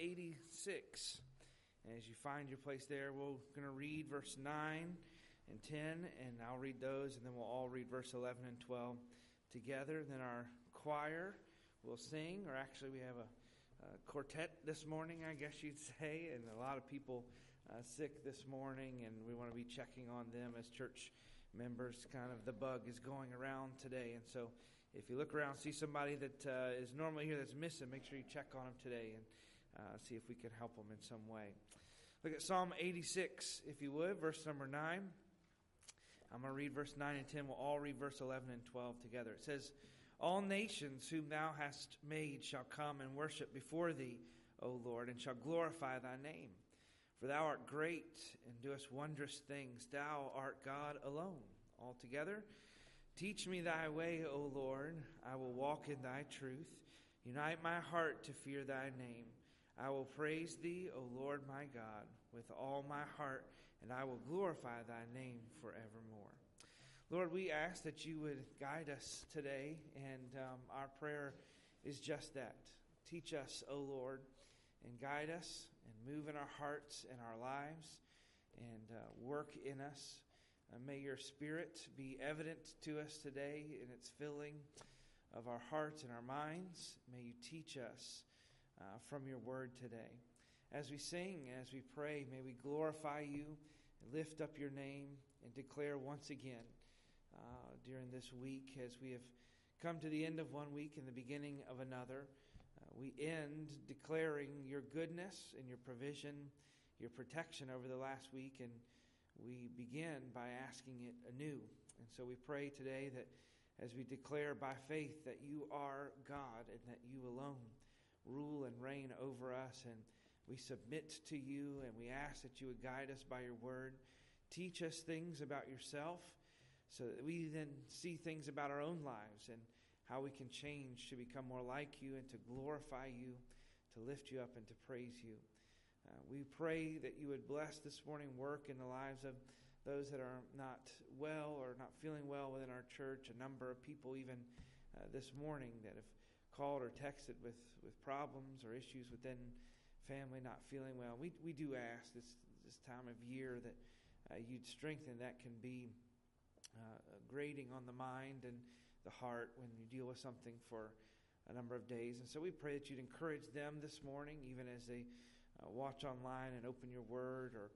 86. And As you find your place there, we're going to read verse 9 and 10, and I'll read those, and then we'll all read verse 11 and 12 together. Then our choir will sing, or actually, we have a, a quartet this morning, I guess you'd say, and a lot of people uh, sick this morning, and we want to be checking on them as church members. Kind of the bug is going around today, and so if you look around, see somebody that uh, is normally here that's missing, make sure you check on them today and uh, see if we can help them in some way. Look at Psalm 86, if you would, verse number 9. I'm going to read verse 9 and 10. We'll all read verse 11 and 12 together. It says, All nations whom thou hast made shall come and worship before thee, O Lord, and shall glorify thy name. For thou art great and doest wondrous things. Thou art God alone. Altogether, teach me thy way, O Lord. I will walk in thy truth. Unite my heart to fear thy name. I will praise thee, O Lord my God, with all my heart, and I will glorify thy name forevermore. Lord, we ask that you would guide us today, and um, our prayer is just that. Teach us, O Lord, and guide us and move in our hearts and our lives and uh, work in us. Uh, may your spirit be evident to us today in its filling of our hearts and our minds. May you teach us uh, from your word today. As we sing, as we pray, may we glorify you, lift up your name, and declare once again uh, during this week as we have come to the end of one week and the beginning of another we end declaring your goodness and your provision, your protection over the last week, and we begin by asking it anew. And so we pray today that as we declare by faith that you are God and that you alone rule and reign over us, and we submit to you and we ask that you would guide us by your word, teach us things about yourself so that we then see things about our own lives and how we can change to become more like you and to glorify you, to lift you up, and to praise you. Uh, we pray that you would bless this morning work in the lives of those that are not well or not feeling well within our church. A number of people, even uh, this morning, that have called or texted with, with problems or issues within family not feeling well. We, we do ask this, this time of year that uh, you'd strengthen that can be uh, grating on the mind and the heart when you deal with something for a number of days. And so we pray that you'd encourage them this morning, even as they uh, watch online and open your word or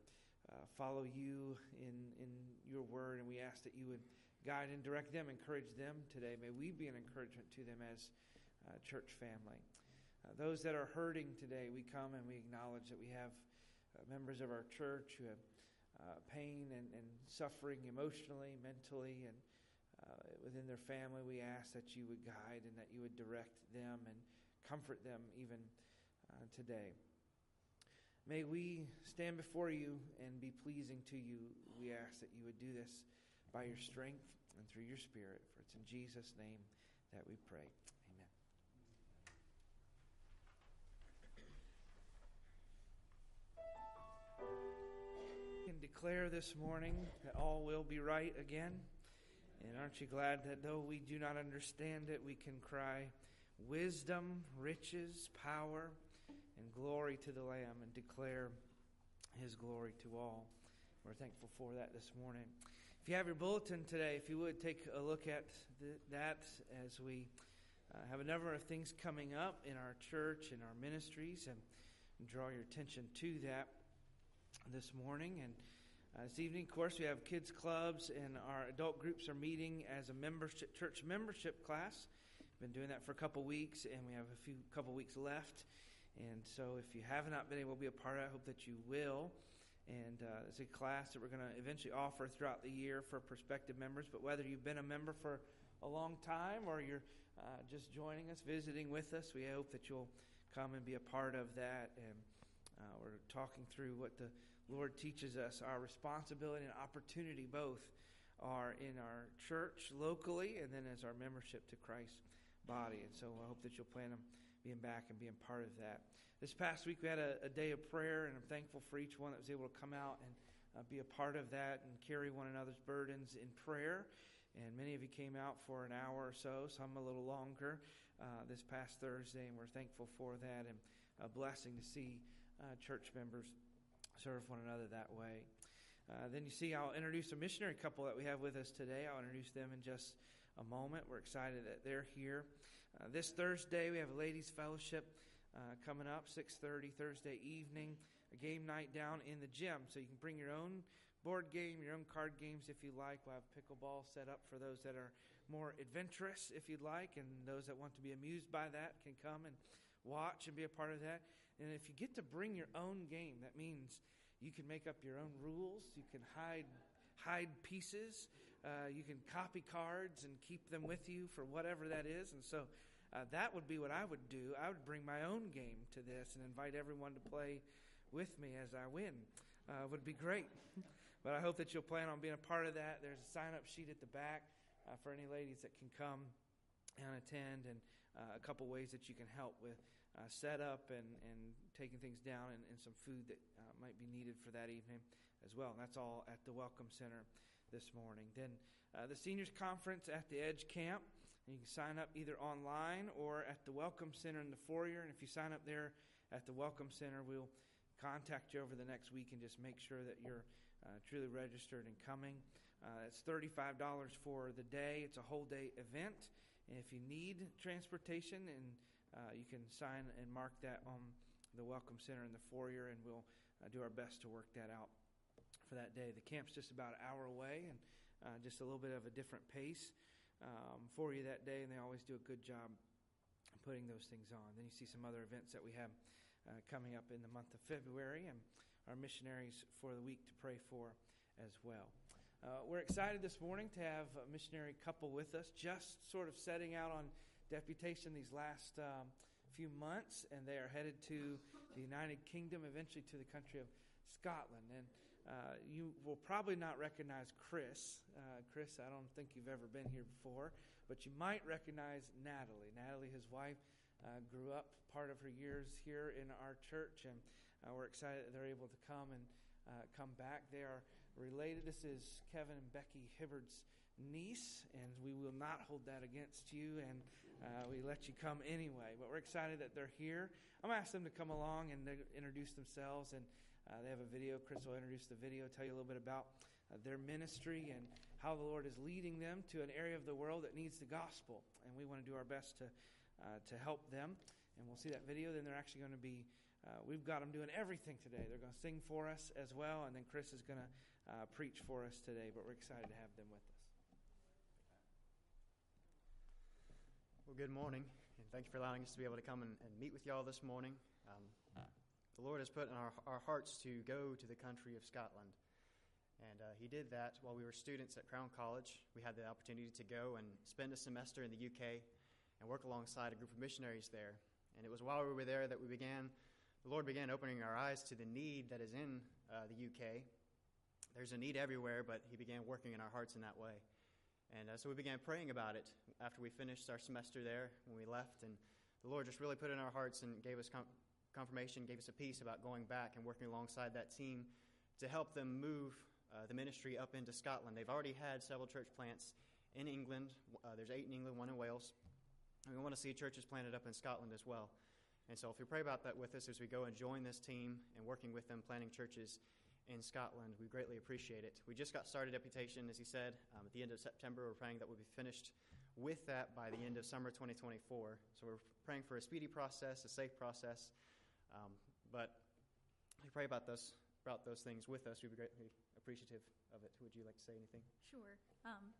uh, follow you in, in your word. And we ask that you would guide and direct them, encourage them today. May we be an encouragement to them as a church family. Uh, those that are hurting today, we come and we acknowledge that we have uh, members of our church who have uh, pain and, and suffering emotionally, mentally, and uh, within their family. We ask that you would guide and that you would direct them and comfort them even uh, today. May we stand before you and be pleasing to you. We ask that you would do this by your strength and through your spirit. For it's in Jesus' name that we pray. Can declare this morning that all will be right again. And aren't you glad that though we do not understand it, we can cry, Wisdom, riches, power, and glory to the Lamb, and declare his glory to all. We're thankful for that this morning. If you have your bulletin today, if you would take a look at the, that as we uh, have a number of things coming up in our church and our ministries, and, and draw your attention to that this morning. And uh, this evening, of course, we have kids clubs, and our adult groups are meeting as a membership church membership class. Been doing that for a couple weeks, and we have a few couple weeks left. And so, if you have not been able to be a part of it, I hope that you will. And uh, it's a class that we're going to eventually offer throughout the year for prospective members. But whether you've been a member for a long time or you're uh, just joining us, visiting with us, we hope that you'll come and be a part of that. And uh, we're talking through what the Lord teaches us our responsibility and opportunity both are in our church locally and then as our membership to Christ's body. And so I hope that you'll plan on being back and being part of that. This past week we had a, a day of prayer, and I'm thankful for each one that was able to come out and uh, be a part of that and carry one another's burdens in prayer. And many of you came out for an hour or so, some a little longer, uh, this past Thursday, and we're thankful for that. And a blessing to see uh, church members serve one another that way. Uh, then you see, I'll introduce a missionary couple that we have with us today. I'll introduce them in just a moment. We're excited that they're here. Uh, this Thursday, we have a ladies' fellowship uh, coming up, 6:30 Thursday evening. A game night down in the gym, so you can bring your own board game, your own card games if you like. We'll have pickleball set up for those that are more adventurous, if you'd like, and those that want to be amused by that can come and watch and be a part of that. And if you get to bring your own game, that means you can make up your own rules. You can hide hide pieces. Uh, you can copy cards and keep them with you for whatever that is. And so uh, that would be what I would do. I would bring my own game to this and invite everyone to play with me as I win. Uh, would be great. but I hope that you'll plan on being a part of that. There's a sign up sheet at the back uh, for any ladies that can come and attend, and uh, a couple ways that you can help with uh, setup and, and taking things down and, and some food that might be needed for that evening as well. And that's all at the Welcome Center this morning. Then uh, the Seniors Conference at the Edge Camp. You can sign up either online or at the Welcome Center in the foyer. And if you sign up there at the Welcome Center, we'll contact you over the next week and just make sure that you're uh, truly registered and coming. Uh, it's $35 for the day. It's a whole day event. And if you need transportation, and uh, you can sign and mark that on the Welcome Center in the foyer, and we'll uh, do our best to work that out for that day. The camp's just about an hour away and uh, just a little bit of a different pace um, for you that day, and they always do a good job putting those things on. Then you see some other events that we have uh, coming up in the month of February and our missionaries for the week to pray for as well. Uh, we're excited this morning to have a missionary couple with us, just sort of setting out on deputation these last um, few months, and they are headed to the United Kingdom, eventually to the country of Scotland. And uh, you will probably not recognize Chris. Uh, Chris, I don't think you've ever been here before, but you might recognize Natalie. Natalie, his wife, uh, grew up part of her years here in our church, and uh, we're excited that they're able to come and uh, come back. They are related. This is Kevin and Becky Hibbard's niece, and we will not hold that against you, and uh, we let you come anyway. But we're excited that they're here. I'm going to ask them to come along and introduce themselves. And uh, they have a video. Chris will introduce the video, tell you a little bit about uh, their ministry and how the Lord is leading them to an area of the world that needs the gospel. And we want to do our best to, uh, to help them. And we'll see that video. Then they're actually going to be, uh, we've got them doing everything today. They're going to sing for us as well. And then Chris is going to uh, preach for us today. But we're excited to have them with us. Well, good morning. And thank you for allowing us to be able to come and, and meet with y'all this morning. Um, the Lord has put in our, our hearts to go to the country of Scotland. And uh, He did that while we were students at Crown College. We had the opportunity to go and spend a semester in the UK and work alongside a group of missionaries there. And it was while we were there that we began, the Lord began opening our eyes to the need that is in uh, the UK. There's a need everywhere, but He began working in our hearts in that way. And uh, so we began praying about it after we finished our semester there when we left. And the Lord just really put in our hearts and gave us com- confirmation, gave us a peace about going back and working alongside that team to help them move uh, the ministry up into Scotland. They've already had several church plants in England. Uh, there's eight in England, one in Wales. And we want to see churches planted up in Scotland as well. And so if we pray about that with us as we go and join this team and working with them planting churches in Scotland. We greatly appreciate it. We just got started deputation, as he said, um, at the end of September. We're praying that we'll be finished with that by the end of summer 2024. So we're praying for a speedy process, a safe process. Um, but we pray about those, about those things with us. We'd be greatly appreciative of it. Would you like to say anything? Sure. Um,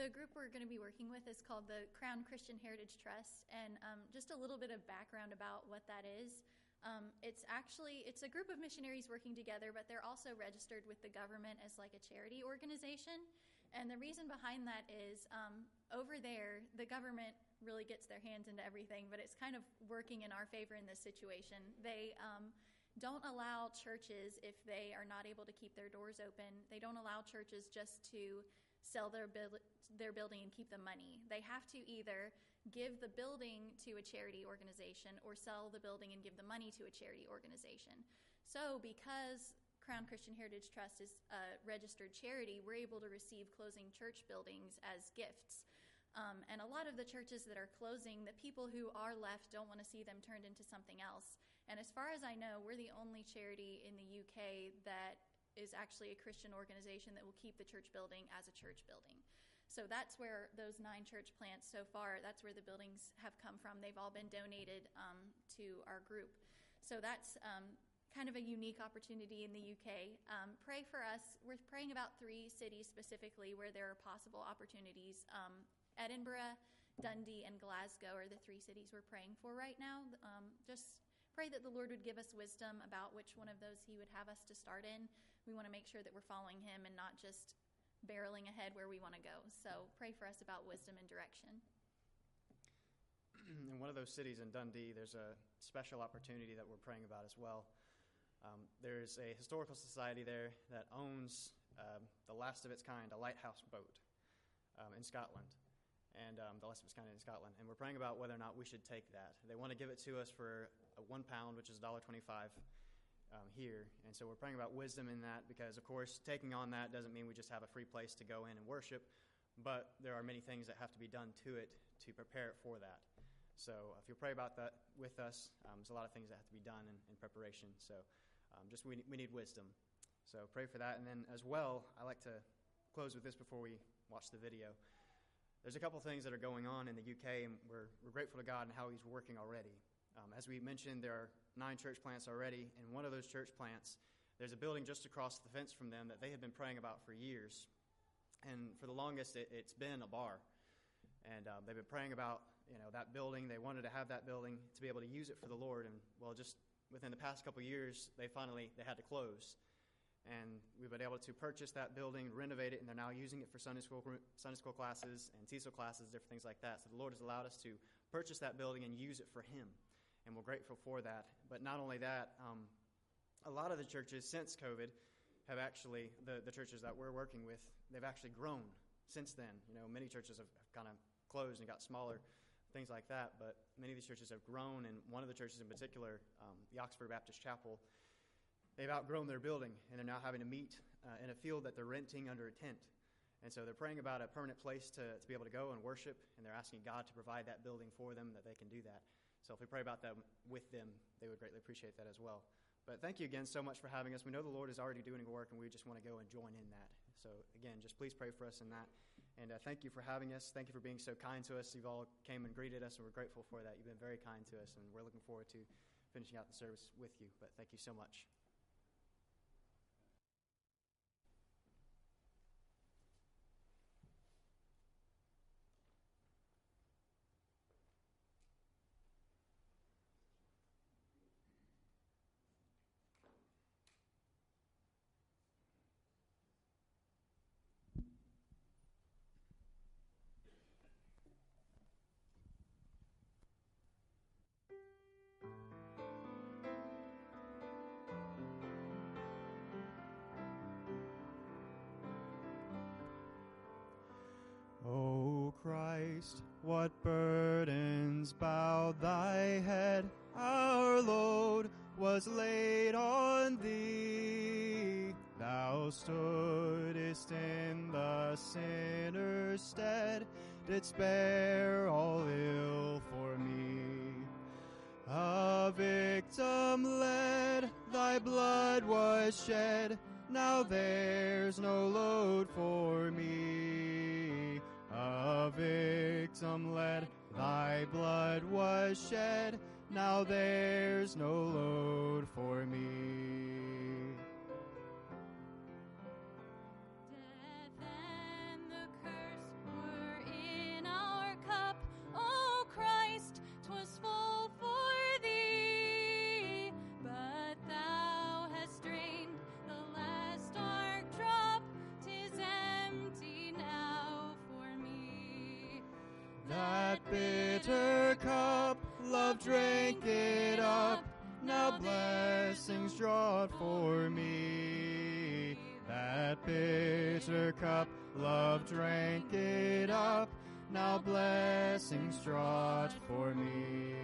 the group we're going to be working with is called the Crown Christian Heritage Trust, and um, just a little bit of background about what that is. Um, it's actually it's a group of missionaries working together, but they're also registered with the government as like a charity organization. And the reason behind that is um, over there, the government really gets their hands into everything, but it's kind of working in our favor in this situation. They um, don't allow churches, if they are not able to keep their doors open, they don't allow churches just to sell their, bu- their building and keep the money. They have to either give the building to a charity organization or sell the building and give the money to a charity organization. So, because Crown Christian Heritage Trust is a registered charity, we're able to receive closing church buildings as gifts. Um, and a lot of the churches that are closing, the people who are left don't want to see them turned into something else. And as far as I know, we're the only charity in the UK that is actually a Christian organization that will keep the church building as a church building. So that's where those nine church plants so far, that's where the buildings have come from. They've all been donated um, to our group. So that's um, kind of a unique opportunity in the UK. Um, pray for us. We're praying about three cities specifically where there are possible opportunities. Um, Edinburgh, Dundee, and Glasgow are the three cities we're praying for right now. Um, just pray that the Lord would give us wisdom about which one of those He would have us to start in. We want to make sure that we're following Him and not just barreling ahead where we want to go. So pray for us about wisdom and direction. in one of those cities in Dundee, there's a special opportunity that we're praying about as well. Um, there's a historical society there that owns um, the last of its kind, a lighthouse boat um, in Scotland and um, the last of its kind in Scotland. And we're praying about whether or not we should take that. They want to give it to us for one pound, which is $1.25 um, here. And so we're praying about wisdom in that because, of course, taking on that doesn't mean we just have a free place to go in and worship, but there are many things that have to be done to it to prepare it for that. So if you'll pray about that with us, um, there's a lot of things that have to be done in, in preparation. So um, just we, we need wisdom. So pray for that. And then as well, I like to close with this before we watch the video there's a couple things that are going on in the UK, and we're, we're grateful to God and how He's working already. Um, as we mentioned, there are nine church plants already, and one of those church plants, there's a building just across the fence from them that they have been praying about for years. And for the longest, it, has been a bar. And um, they've been praying about you know that building. They wanted to have that building to be able to use it for the Lord. And well, just within the past couple years, they finally they had to close and we've been able to purchase that building, renovate it, and they're now using it for Sunday school, Sunday school classes and TESOL classes, different things like that. So the Lord has allowed us to purchase that building and use it for Him, and we're grateful for that. But not only that, um, a lot of the churches since COVID have actually, the, the churches that we're working with, they've actually grown since then. You know, many churches have, have kind of closed and got smaller, things like that, but many of these churches have grown, and one of the churches in particular, um, the Oxford Baptist Chapel, they've outgrown their building and they're now having to meet uh, in a field that they're renting under a tent. And so they're praying about a permanent place to, to be able to go and worship, and they're asking God to provide that building for them that they can do that. So if we pray about that with them, they would greatly appreciate that as well. But thank you again so much for having us. We know the Lord is already doing work, and we just want to go and join in that. So again, just please pray for us in that. And uh, thank you for having us. Thank you for being so kind to us. You've all came and greeted us, and we're grateful for that. You've been very kind to us, and we're looking forward to finishing out the service with you. But thank you so much. Christ, what burdens bowed thy head, our load was laid on thee. Thou stoodest in the sinner's stead, didst bear all ill for me. A victim led, thy blood was shed, now there's no load for me a victim led, thy blood was shed, now there's no load for me. Bitter cup, love drank it up, now blessings draw for me. That bitter cup, love drank it up, now blessings draw for me.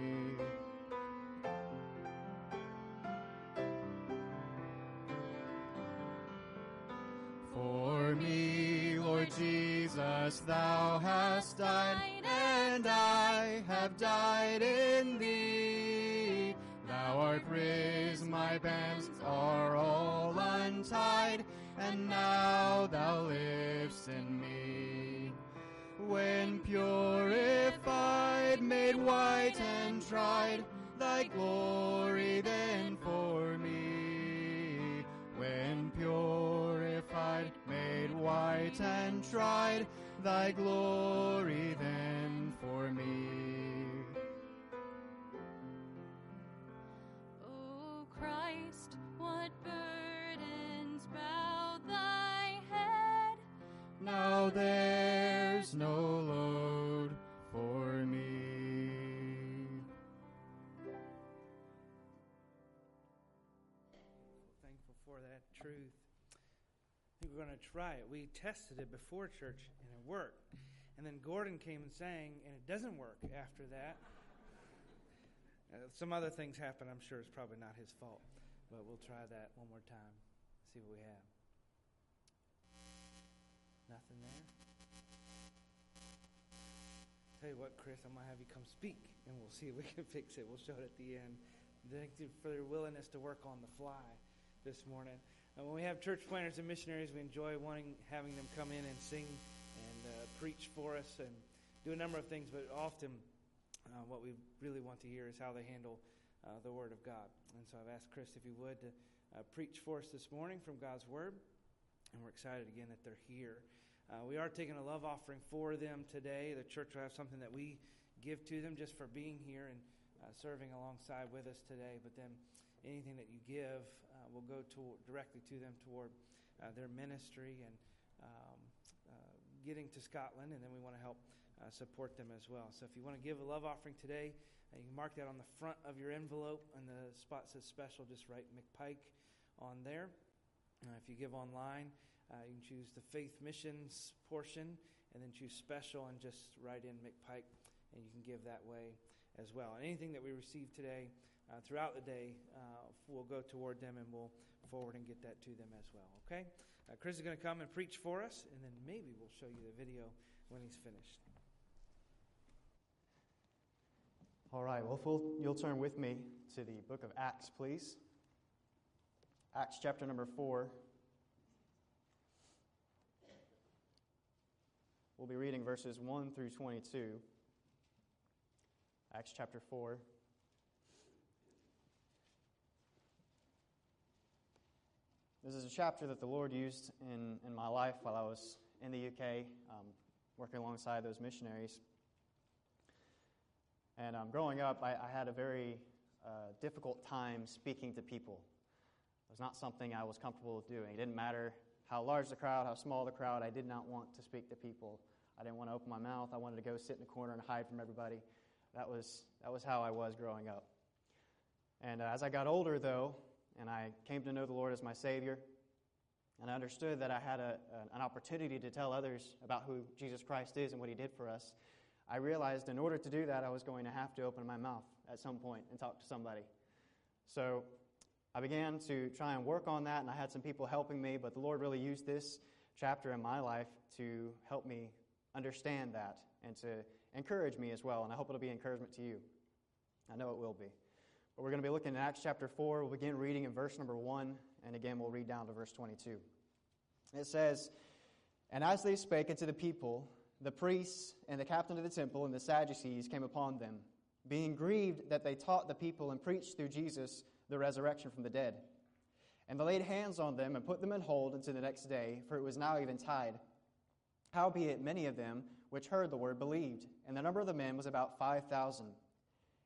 For me, Jesus, thou hast died and I have died in thee. Thou art riz, my bands are all untied, and now thou livest in me. When purified, made white and tried, thy glory then white and tried, thy glory then for me. O Christ, what burdens bowed thy head? Now there's We tested it before church and it worked. And then Gordon came and sang, and it doesn't work after that. Uh, some other things happen, I'm sure it's probably not his fault. But we'll try that one more time. See what we have. Nothing there? Tell you what, Chris, I'm going to have you come speak, and we'll see if we can fix it. We'll show it at the end. Thank you for your willingness to work on the fly this morning. And when we have church planners and missionaries, we enjoy wanting having them come in and sing and uh, preach for us and do a number of things. But often, uh, what we really want to hear is how they handle uh, the Word of God. And so I've asked Chris if he would to uh, preach for us this morning from God's Word, and we're excited again that they're here. Uh, we are taking a love offering for them today. The church will have something that we give to them just for being here and uh, serving alongside with us today. But then anything that you give uh, will go to, directly to them toward uh, their ministry and um, uh, getting to Scotland, and then we want to help uh, support them as well. So if you want to give a love offering today, uh, you can mark that on the front of your envelope, and the spot says special. Just write McPike on there. Uh, if you give online, uh, you can choose the faith missions portion, and then choose special, and just write in McPike, and you can give that way as well. And anything that we receive today uh, throughout the day uh, will go toward them, and we'll forward and get that to them as well. Okay? Uh, Chris is going to come and preach for us, and then maybe we'll show you the video when he's finished. All right, well, if we'll, you'll turn with me to the book of Acts, please. Acts chapter number 4. We'll be reading verses 1 through 22. Acts chapter 4. This is a chapter that the Lord used in, in my life while I was in the UK, um, working alongside those missionaries. And um, growing up, I, I, had a very uh, difficult time speaking to people. It was not something I was comfortable with doing. It didn't matter how large the crowd, how small the crowd, I did not want to speak to people. I didn't want to open my mouth. I wanted to go sit in the corner and hide from everybody. That was, that was how I was growing up. And uh, as I got older, though, and I came to know the Lord as my Savior, and I understood that I had a, an opportunity to tell others about who Jesus Christ is and what He did for us, I realized in order to do that, I was going to have to open my mouth at some point and talk to somebody. So I began to try and work on that, and I had some people helping me, but the Lord really used this chapter in my life to help me understand that and to encourage me as well, and I hope it'll be encouragement to you. I know it will be. But we're going to be looking at Acts chapter 4. We'll begin reading in verse number 1, and again, we'll read down to verse 22. It says, And as they spake unto the people, the priests and the captain of the temple and the Sadducees came upon them, being grieved that they taught the people and preached through Jesus the resurrection from the dead. And they laid hands on them and put them in hold until the next day, for it was now eventide. Howbeit, many of them which heard the word believed, and the number of the men was about five thousand.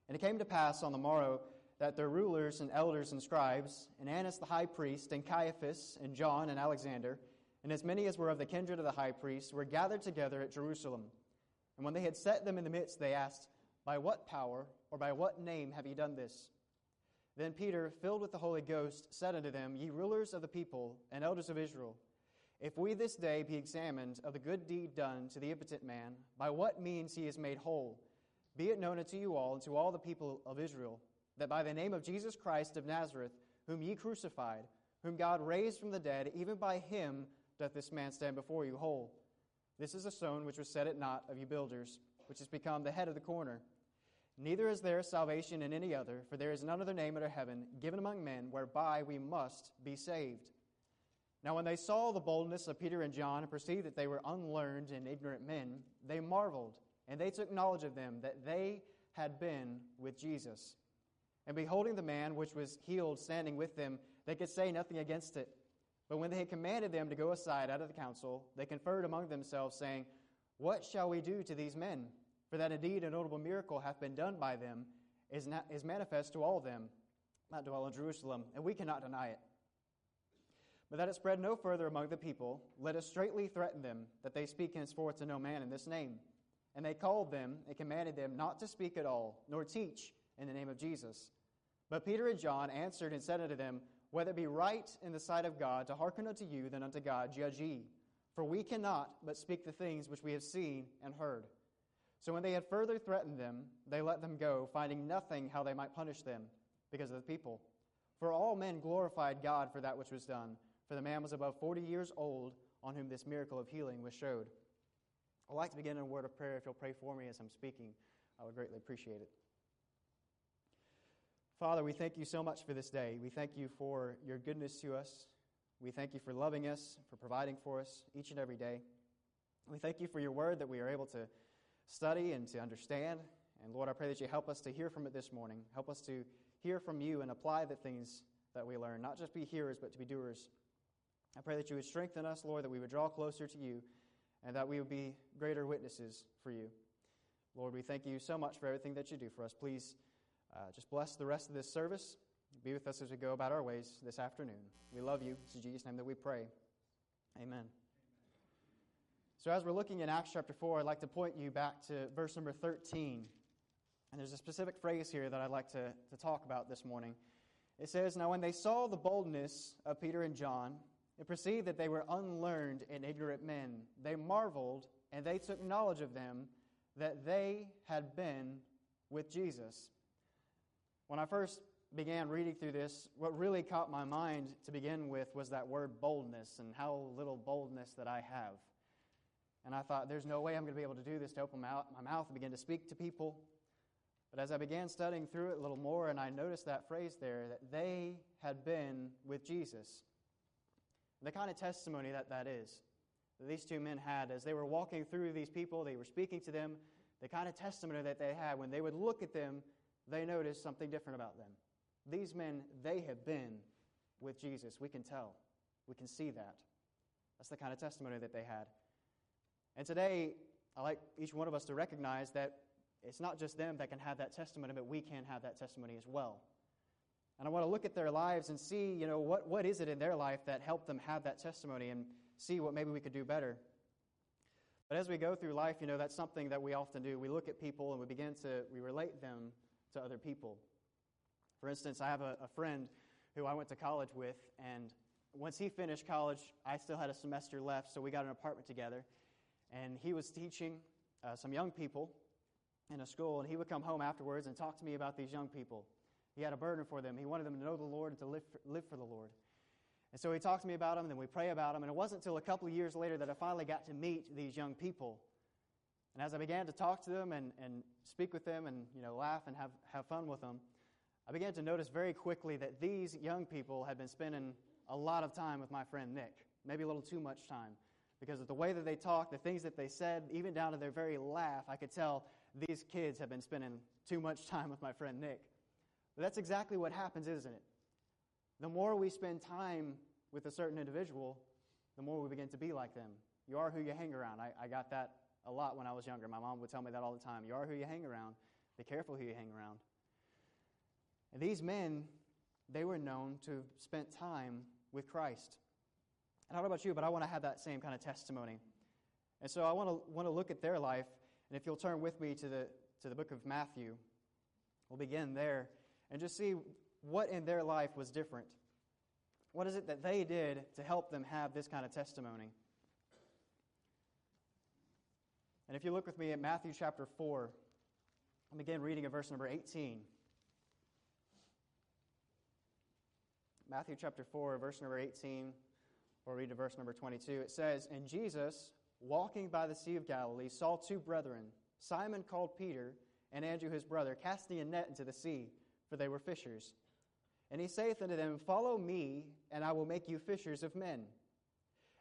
And it came to pass on the morrow that their rulers and elders and scribes, and Annas the high priest, and Caiaphas, and John, and Alexander, and as many as were of the kindred of the high priest, were gathered together at Jerusalem. And when they had set them in the midst, they asked, By what power or by what name have ye done this? Then Peter, filled with the Holy Ghost, said unto them, Ye rulers of the people and elders of Israel, if we this day be examined of the good deed done to the impotent man, by what means he is made whole, be it known unto you all and to all the people of Israel, that by the name of Jesus Christ of Nazareth, whom ye crucified, whom God raised from the dead, even by him doth this man stand before you whole. This is a stone which was set at naught of you builders, which has become the head of the corner. Neither is there salvation in any other, for there is none other name under heaven given among men whereby we must be saved. Now, when they saw the boldness of Peter and John and perceived that they were unlearned and ignorant men, they marveled, and they took knowledge of them that they had been with Jesus. And beholding the man which was healed standing with them, they could say nothing against it. But when they had commanded them to go aside out of the council, they conferred among themselves, saying, What shall we do to these men? For that indeed a notable miracle hath been done by them, is, not, is manifest to all them that dwell in Jerusalem, and we cannot deny it. But that it spread no further among the people, let us straightly threaten them, that they speak henceforth to no man in this name. And they called them and commanded them not to speak at all, nor teach in the name of Jesus. But Peter and John answered and said unto them, Whether it be right in the sight of God to hearken unto you, than unto God judge ye. For we cannot but speak the things which we have seen and heard. So when they had further threatened them, they let them go, finding nothing how they might punish them, because of the people. For all men glorified God for that which was done, for the man was above forty years old, on whom this miracle of healing was showed. I'd like to begin in a word of prayer. If you'll pray for me as I'm speaking, I would greatly appreciate it. Father, we thank you so much for this day. We thank you for your goodness to us. We thank you for loving us, for providing for us each and every day. We thank you for your word that we are able to study and to understand. And Lord, I pray that you help us to hear from it this morning. Help us to hear from you and apply the things that we learn, not just be hearers, but to be doers. I pray that you would strengthen us, Lord, that we would draw closer to you, and that we would be greater witnesses for you. Lord, we thank you so much for everything that you do for us. Please uh, just bless the rest of this service. Be with us as we go about our ways this afternoon. We love you. It's in Jesus' name that we pray. Amen. So, as we're looking in Acts chapter 4, I'd like to point you back to verse number 13. And there's a specific phrase here that I'd like to, to talk about this morning. It says, Now when they saw the boldness of Peter and John, and perceived that they were unlearned and ignorant men, they marveled, and they took knowledge of them that they had been with Jesus. When I first began reading through this, what really caught my mind to begin with was that word boldness and how little boldness that I have. And I thought, there's no way I'm going to be able to do this to open my mouth and begin to speak to people. But as I began studying through it a little more, and I noticed that phrase there, that they had been with Jesus. The kind of testimony that that is, that these two men had as they were walking through these people, they were speaking to them, the kind of testimony that they had, when they would look at them, they notice something different about them. These men, they have been with Jesus. We can tell. We can see that. That's the kind of testimony that they had. And today, I like each one of us to recognize that it's not just them that can have that testimony, but we can have that testimony as well. And I want to look at their lives and see, you know, what, what is it in their life that helped them have that testimony and see what maybe we could do better. But as we go through life, you know, that's something that we often do. We look at people and we begin to, we relate them to other people. For instance, I have a, a friend who I went to college with, and once he finished college, I still had a semester left, so we got an apartment together. And he was teaching uh, some young people in a school, and he would come home afterwards and talk to me about these young people. He had a burden for them. He wanted them to know the Lord and to live for, live for the Lord. And so he talked to me about them, and then we pray about them. And it wasn't until a couple of years later that I finally got to meet these young people. And as I began to talk to them and, and speak with them and you know, laugh and have, have fun with them, I began to notice very quickly that these young people had been spending a lot of time with my friend Nick, maybe a little too much time. Because of the way that they talked, the things that they said, even down to their very laugh, I could tell these kids have been spending too much time with my friend Nick. But that's exactly what happens, isn't it? The more we spend time with a certain individual, the more we begin to be like them. You are who you hang around. I, I got that a lot when I was younger. My mom would tell me that all the time. You are who you hang around. Be careful who you hang around. And these men, they were known to have spent time with Christ. And I don't know about you, but I want to have that same kind of testimony. And so I want to, want to look at their life. And if you'll turn with me to the, to the book of Matthew, we'll begin there and just see what in their life was different. What is it that they did to help them have this kind of testimony? And if you look with me at Matthew chapter 4, I'm again reading at verse number 18. Matthew chapter 4, verse number 18, or read to verse number 22. It says, And Jesus, walking by the Sea of Galilee, saw two brethren, Simon called Peter and Andrew his brother, casting a net into the sea, for they were fishers. And he saith unto them, Follow me, and I will make you fishers of men.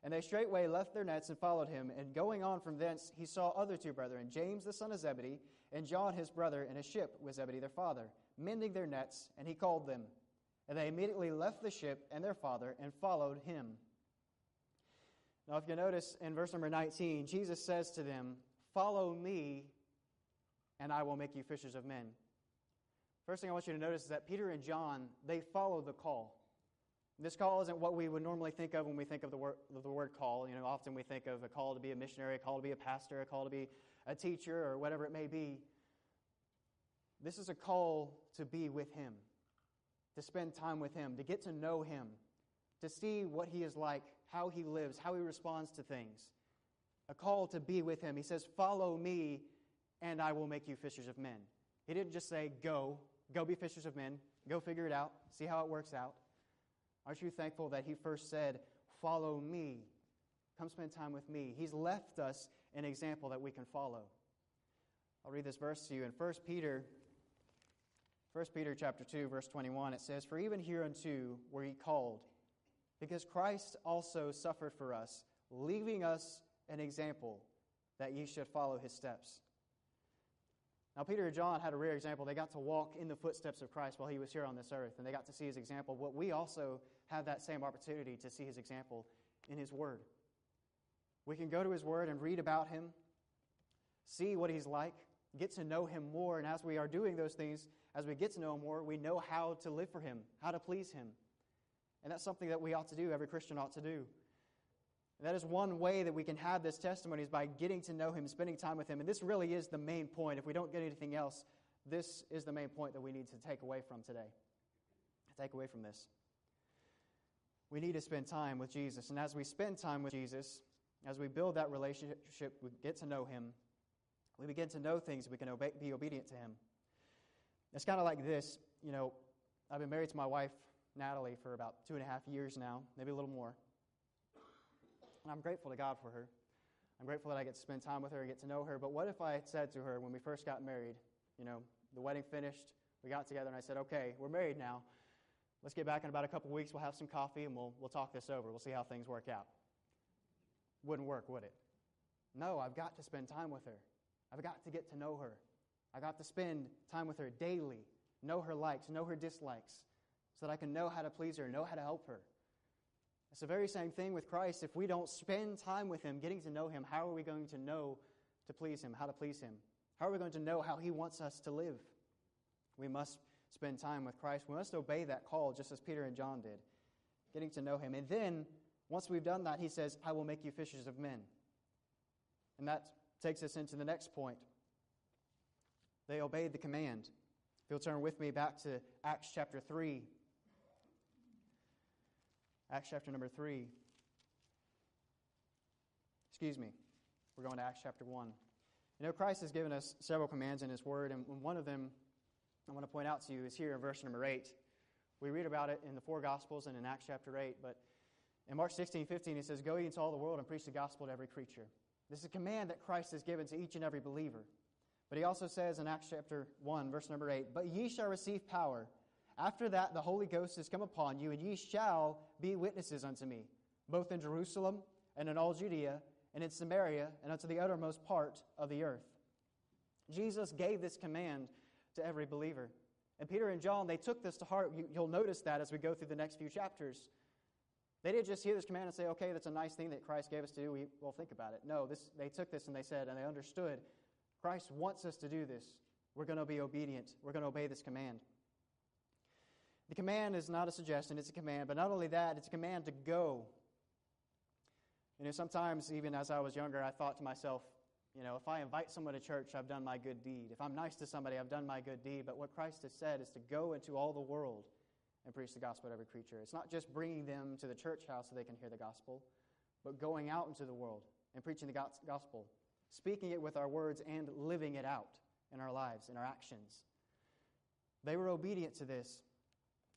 And they straightway left their nets and followed him. And going on from thence, he saw other two brethren, James the son of Zebedee, and John his brother, in a ship with Zebedee their father, mending their nets, and he called them. And they immediately left the ship and their father and followed him. Now, if you notice in verse number 19, Jesus says to them, Follow me, and I will make you fishers of men. First thing I want you to notice is that Peter and John, they follow the call. This call isn't what we would normally think of when we think of the word, the word call. You know, often we think of a call to be a missionary, a call to be a pastor, a call to be a teacher, or whatever it may be. This is a call to be with Him, to spend time with Him, to get to know Him, to see what He is like, how He lives, how He responds to things. A call to be with Him. He says, Follow me, and I will make you fishers of men. He didn't just say, Go, go be fishers of men, go figure it out, see how it works out. Aren't you thankful that He first said, Follow me? Come spend time with me. He's left us an example that we can follow. I'll read this verse to you in 1 Peter 1 Peter chapter 2 verse 21 it says for even hereunto were ye called because Christ also suffered for us leaving us an example that ye should follow his steps. Now, Peter and John had a rare example. They got to walk in the footsteps of Christ while he was here on this earth, and they got to see his example. what we also have that same opportunity to see his example in his word. We can go to his word and read about him, see what he's like, get to know him more, and as we are doing those things, as we get to know him more, we know how to live for him, how to please him. And that's something that we ought to do, every Christian ought to do. And that is one way that we can have this testimony is by getting to know him, spending time with him. And this really is the main point. If we don't get anything else, this is the main point that we need to take away from today. Take away from this. We need to spend time with Jesus. And as we spend time with Jesus, as we build that relationship, we get to know him, we begin to know things, we can obey, be obedient to him. It's kind of like this. You know, I've been married to my wife, Natalie, for about two and a half years now, maybe a little more. And I'm grateful to God for her. I'm grateful that I get to spend time with her, and get to know her. But what if I said to her when we first got married, you know, the wedding finished, we got together, and I said, okay, we're married now. Let's get back in about a couple weeks. We'll have some coffee and we'll, we'll talk this over. We'll see how things work out. Wouldn't work, would it? No, I've got to spend time with her. I've got to get to know her. I got to spend time with her daily, know her likes, know her dislikes, so that I can know how to please her, know how to help her. It's the very same thing with Christ. If we don't spend time with Him, getting to know Him, how are we going to know to please Him, how to please Him? How are we going to know how He wants us to live? We must spend time with Christ. We must obey that call, just as Peter and John did, getting to know Him. And then, once we've done that, He says, I will make you fishers of men. And that takes us into the next point. They obeyed the command. If you'll turn with me back to Acts chapter 3. Acts chapter number 3. Excuse me. We're going to Acts chapter 1. You know, Christ has given us several commands in His Word, and one of them I want to point out to you is here in verse number 8. We read about it in the four Gospels and in Acts chapter 8, but in Mark 16, 15, it says, Go ye into all the world and preach the gospel to every creature. This is a command that Christ has given to each and every believer. But he also says in Acts chapter 1, verse number 8, But ye shall receive power after that, the Holy Ghost has come upon you, and ye shall be witnesses unto me, both in Jerusalem and in all Judea, and in Samaria, and unto the uttermost part of the earth. Jesus gave this command to every believer. And Peter and John, they took this to heart. You'll notice that as we go through the next few chapters. They didn't just hear this command and say, okay, that's a nice thing that Christ gave us to do. We, will think about it. No, this, they took this and they said, and they understood Christ wants us to do this. We're going to be obedient. We're going to obey this command. The command is not a suggestion, it's a command. But not only that, it's a command to go. You know, sometimes, even as I was younger, I thought to myself, you know, if I invite someone to church, I've done my good deed. If I'm nice to somebody, I've done my good deed. But what Christ has said is to go into all the world and preach the gospel to every creature. It's not just bringing them to the church house so they can hear the gospel, but going out into the world and preaching the gospel, speaking it with our words and living it out in our lives, in our actions. They were obedient to this,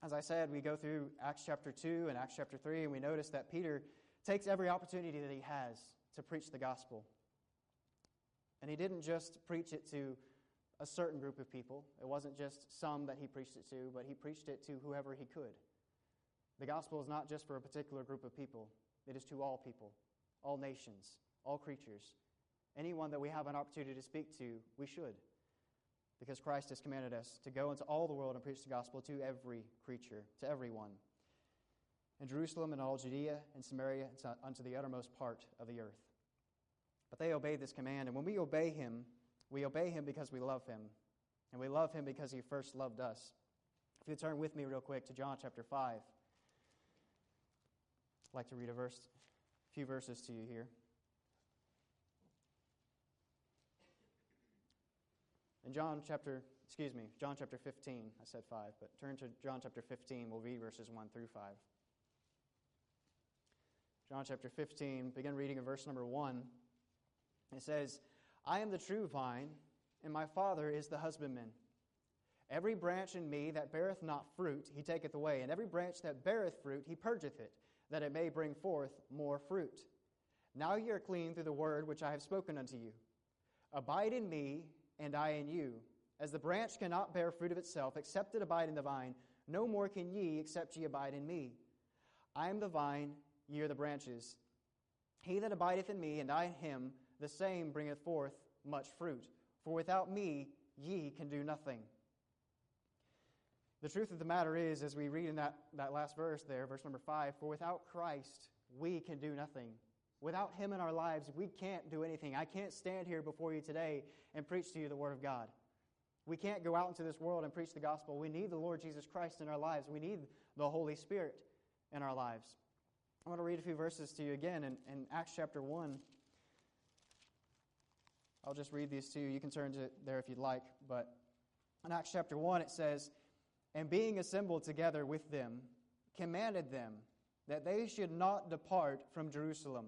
as I said, we go through Acts chapter 2 and Acts chapter 3, and we notice that Peter takes every opportunity that he has to preach the gospel. And he didn't just preach it to a certain group of people. It wasn't just some that he preached it to, but he preached it to whoever he could. The gospel is not just for a particular group of people, it is to all people, all nations, all creatures. Anyone that we have an opportunity to speak to, we should. Because Christ has commanded us to go into all the world and preach the gospel to every creature, to everyone. In Jerusalem and all Judea and Samaria and unto the uttermost part of the earth. But they obeyed this command, and when we obey him, we obey him because we love him. And we love him because he first loved us. If you turn with me real quick to John chapter 5, I'd like to read a verse, a few verses to you here. In John chapter, excuse me, John chapter 15, I said 5, but turn to John chapter 15, we'll read verses 1 through 5. John chapter 15, begin reading in verse number 1. It says, I am the true vine, and my Father is the husbandman. Every branch in me that beareth not fruit, he taketh away, and every branch that beareth fruit, he purgeth it, that it may bring forth more fruit. Now ye are clean through the word which I have spoken unto you. Abide in me, and I in you. As the branch cannot bear fruit of itself, except it abide in the vine, no more can ye, except ye abide in me. I am the vine, ye are the branches. He that abideth in me, and I in him, the same bringeth forth much fruit. For without me, ye can do nothing. The truth of the matter is, as we read in that, that last verse there, verse number five, for without Christ, we can do nothing. Without Him in our lives, we can't do anything. I can't stand here before you today and preach to you the Word of God. We can't go out into this world and preach the gospel. We need the Lord Jesus Christ in our lives. We need the Holy Spirit in our lives. I want to read a few verses to you again in, in Acts chapter 1. I'll just read these to you. You can turn to there if you'd like. But in Acts chapter 1, it says, And being assembled together with them, commanded them that they should not depart from Jerusalem,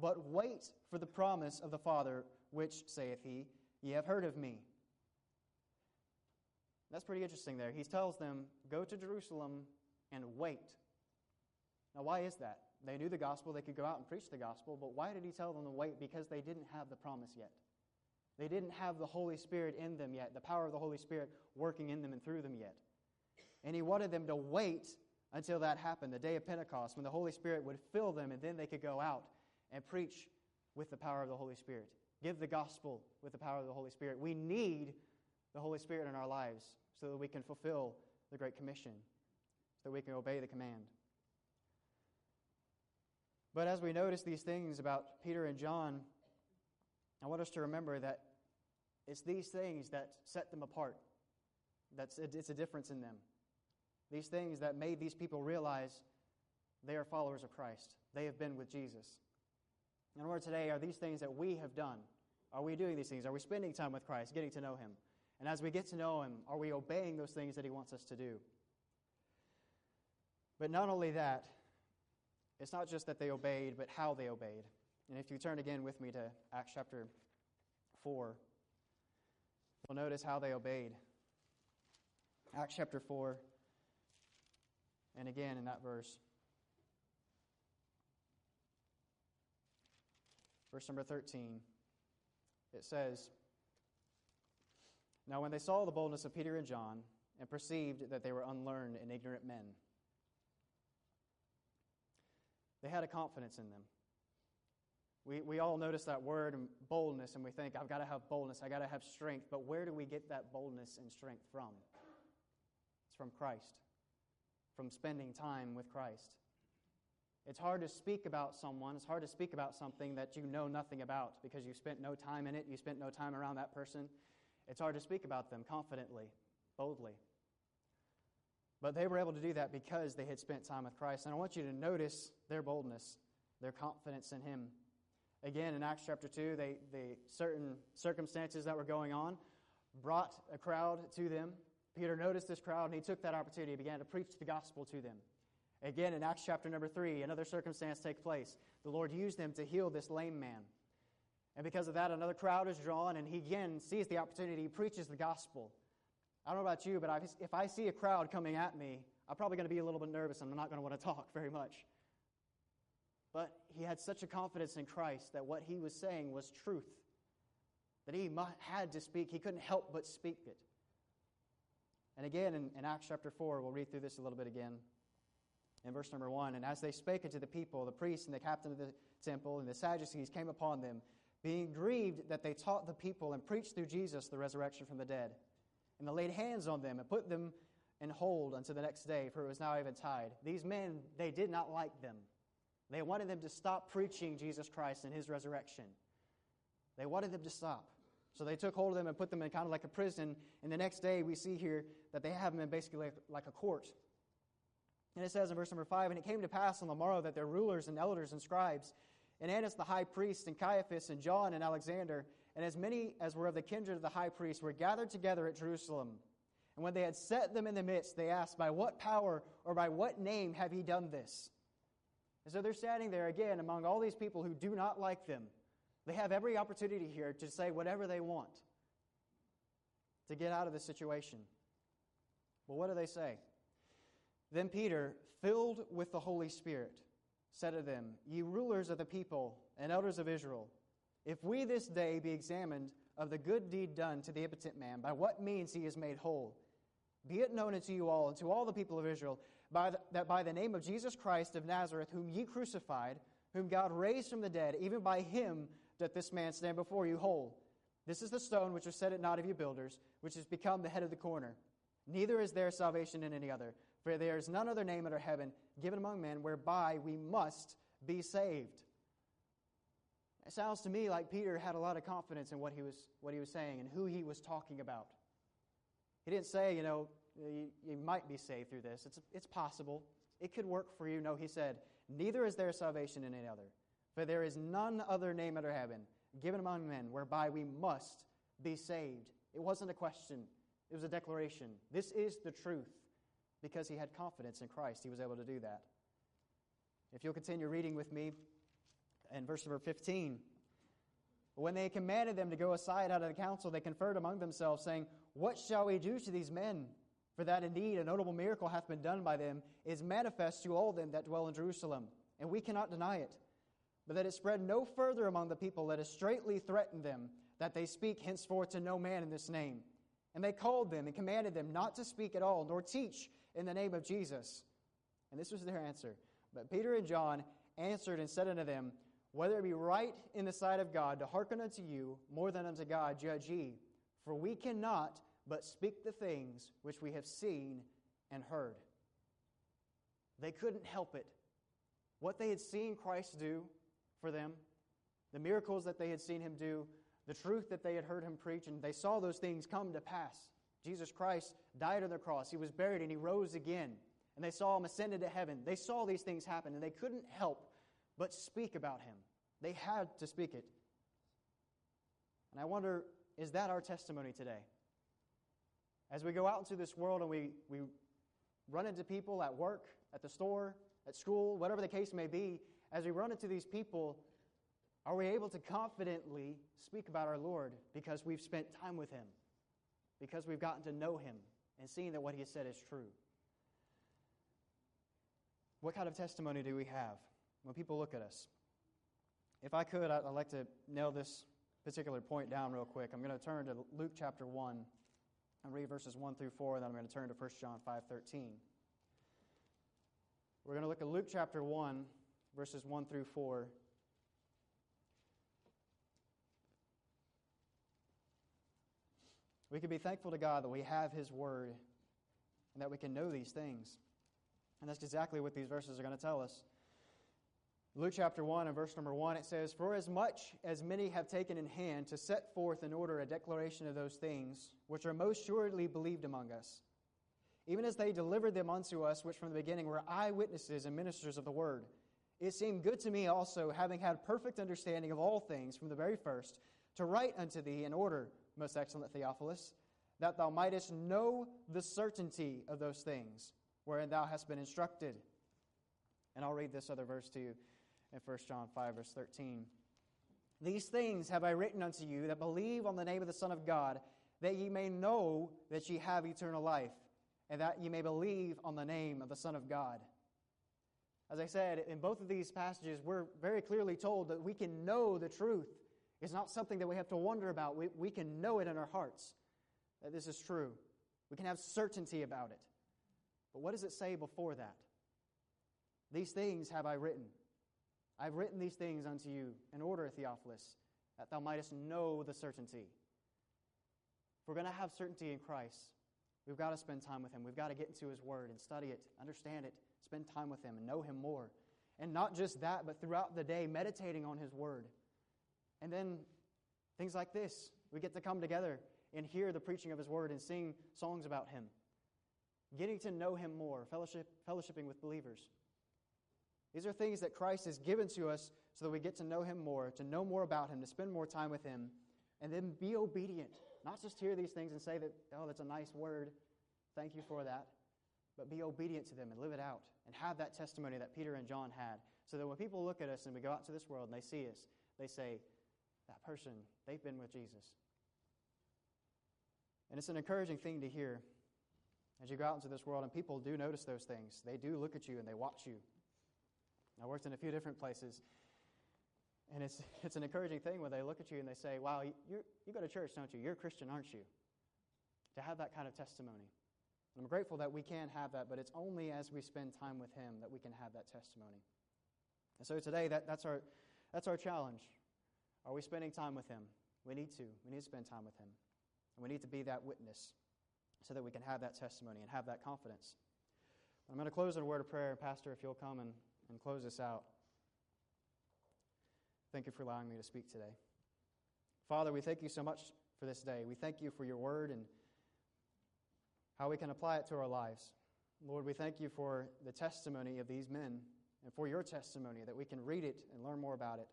but wait for the promise of the Father, which, saith he, Ye have heard of me. That's pretty interesting there. He tells them, Go to Jerusalem and wait. Now, why is that? They knew the gospel, they could go out and preach the gospel, but why did he tell them to wait? Because they didn't have the promise yet. They didn't have the Holy Spirit in them yet, the power of the Holy Spirit working in them and through them yet. And he wanted them to wait until that happened, the day of Pentecost, when the Holy Spirit would fill them, and then they could go out and preach with the power of the Holy Spirit. Give the gospel with the power of the Holy Spirit. We need the Holy Spirit in our lives so that we can fulfill the Great Commission, so that we can obey the command. But as we notice these things about Peter and John, I want us to remember that it's these things that set them apart. That's it's a difference in them. These things that made these people realize they are followers of Christ. They have been with Jesus. And Lord, today are these things that we have done. Are we doing these things? Are we spending time with Christ, getting to know Him? And as we get to know Him, are we obeying those things that He wants us to do? But not only that, it's not just that they obeyed, but how they obeyed. And if you turn again with me to Acts chapter 4, we'll notice how they obeyed. Acts chapter 4, and again in that verse. Verse number 13, it says, Now when they saw the boldness of Peter and John, and perceived that they were unlearned and ignorant men, they had a confidence in them. We, we all notice that word boldness and we think, I've got to have boldness, I've got to have strength. But where do we get that boldness and strength from? It's from Christ, from spending time with Christ. It's hard to speak about someone, it's hard to speak about something that you know nothing about because you spent no time in it, you spent no time around that person. It's hard to speak about them confidently, boldly. But they were able to do that because they had spent time with Christ. And I want you to notice their boldness, their confidence in Him. Again, in Acts chapter 2, they, they, certain circumstances that were going on brought a crowd to them. Peter noticed this crowd and he took that opportunity and began to preach the gospel to them. Again, in Acts chapter number 3, another circumstance takes place. The Lord used them to heal this lame man. And because of that, another crowd is drawn, and he again sees the opportunity, he preaches the gospel. I don't know about you, but if I see a crowd coming at me, I'm probably going to be a little bit nervous and I'm not going to want to talk very much. But he had such a confidence in Christ that what he was saying was truth. that he had to speak. He couldn't help but speak it. And again, in, in Acts chapter 4, we'll read through this a little bit again. In verse number 1, and as they spake unto the people, the priests and the captain of the temple and the Sadducees came upon them, being grieved that they taught the people and preached through Jesus the resurrection from the dead. And they laid hands on them and put them in hold until the next day, for it was now eventide. These men, they did not like them. They wanted them to stop preaching Jesus Christ and his resurrection. They wanted them to stop. So they took hold of them and put them in kind of like a prison. And the next day, we see here that they have them in basically like, a court. And it says in verse number 5 And it came to pass on the morrow that their rulers and elders and scribes, and Annas the high priest, and Caiaphas, and John, and Alexander, and as many as were of the kindred of the high priest, were gathered together at Jerusalem. And when they had set them in the midst, they asked, By what power or by what name have ye done this? And so they're standing there again among all these people who do not like them. They have every opportunity here to say whatever they want to get out of the situation. Well, what do they say? Then Peter, filled with the Holy Spirit, said to them, Ye rulers of the people and elders of Israel, if we this day be examined of the good deed done to the impotent man, by what means he is made whole, be it known unto you all and to all the people of Israel by the, that by the name of Jesus Christ of Nazareth, whom ye crucified, whom God raised from the dead, even by him doth this man stand before you whole. This is the stone which was set at naught of you builders, which has become the head of the corner. Neither is there salvation in any other, for there is none other name under heaven given among men whereby we must be saved. It sounds to me like Peter had a lot of confidence in what he was, what he was saying and who he was talking about. He didn't say, you know, you, you might be saved through this. It's, it's possible. It could work for you. No, he said, Neither is there salvation in any other, for there is none other name under heaven given among men whereby we must be saved. It wasn't a question, it was a declaration. This is the truth. Because he had confidence in Christ, he was able to do that. If you'll continue reading with me in verse number 15. When they commanded them to go aside out of the council, they conferred among themselves, saying, What shall we do to these men? For that indeed a notable miracle hath been done by them, is manifest to all them that dwell in Jerusalem, and we cannot deny it. But that it spread no further among the people, let us straightly threaten them, that they speak henceforth to no man in this name. And they called them and commanded them not to speak at all, nor teach in the name of Jesus. And this was their answer. But Peter and John answered and said unto them, Whether it be right in the sight of God to hearken unto you more than unto God, judge ye. For we cannot but speak the things which we have seen and heard. They couldn't help it. What they had seen Christ do for them, the miracles that they had seen him do, the truth that they had heard him preach, and they saw those things come to pass. Jesus Christ died on the cross, he was buried, and he rose again. And they saw him ascended to heaven. They saw these things happen, and they couldn't help but speak about him. They had to speak it. And I wonder, is that our testimony today? As we go out into this world and we, we run into people at work, at the store, at school, whatever the case may be, as we run into these people, are we able to confidently speak about our Lord because we've spent time with Him, because we've gotten to know Him and seen that what He has said is true? What kind of testimony do we have when people look at us? If I could, I'd like to nail this particular point down real quick. I'm going to turn to Luke chapter 1 and read verses 1 through 4, and then I'm going to turn to 1 John 5.13. We're going to look at Luke chapter 1, verses 1 through 4. We can be thankful to God that we have His Word and that we can know these things. And that's exactly what these verses are going to tell us. Luke chapter 1 and verse number 1, it says, For as much as many have taken in hand to set forth in order a declaration of those things which are most surely believed among us, even as they delivered them unto us, which from the beginning were eyewitnesses and ministers of the word, it seemed good to me also, having had perfect understanding of all things from the very first, to write unto thee in order, most excellent Theophilus, that thou mightest know the certainty of those things wherein thou hast been instructed. And I'll read this other verse to you in 1 John 5, verse 13. These things have I written unto you that believe on the name of the Son of God, that ye may know that ye have eternal life, and that ye may believe on the name of the Son of God. As I said, in both of these passages, we're very clearly told that we can know the truth It's not something that we have to wonder about. We, we can know it in our hearts that this is true. We can have certainty about it. But what does it say before that? These things have I written. I've written these things unto you in order, Theophilus, that thou mightest know the certainty. If we're going to have certainty in Christ, we've got to spend time with Him. We've got to get into His Word and study it, understand it, spend time with Him, and know Him more. And not just that, but throughout the day, meditating on His Word. And then things like this. We get to come together and hear the preaching of His Word and sing songs about Him. Getting to know Him more, fellowship, fellowshipping with believers. These are things that Christ has given to us so that we get to know Him more, to know more about Him, to spend more time with Him, and then be obedient. Not just hear these things and say that, oh, that's a nice word. Thank you for that. But be obedient to them and live it out and have that testimony that Peter and John had. So that when people look at us and we go out to this world and they see us, they say, that person, they've been with Jesus. And it's an encouraging thing to hear as you go out into this world and people do notice those things. They do look at you and they watch you. I worked in a few different places. And it's, it's an encouraging thing when they look at you and they say, Wow, you, you go to church, don't you? You're a Christian, aren't you? To have that kind of testimony. And I'm grateful that we can have that, but it's only as we spend time with Him that we can have that testimony. And so today, that, that's, our, that's our challenge. Are we spending time with Him? We need to. We need to spend time with Him. And we need to be that witness so that we can have that testimony and have that confidence. I'm going to close in a word of prayer. Pastor, if you'll come and, and close this out. Thank you for allowing me to speak today. Father, we thank you so much for this day. We thank you for your word and how we can apply it to our lives. Lord, we thank you for the testimony of these men and for your testimony that we can read it and learn more about it.